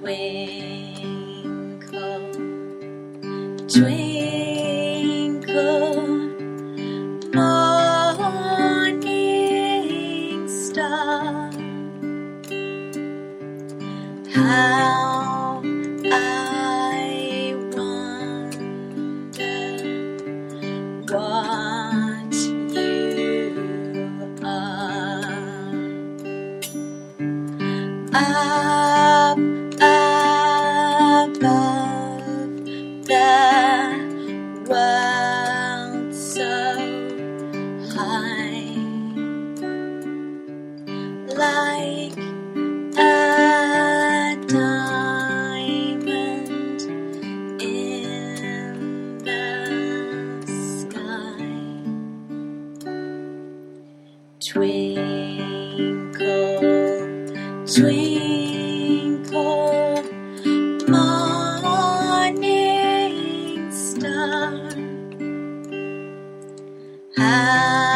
twinkle, twinkle, morning star. How I wonder what you are. Up love the world so high, like a diamond in the sky. Twinkle, twinkle. How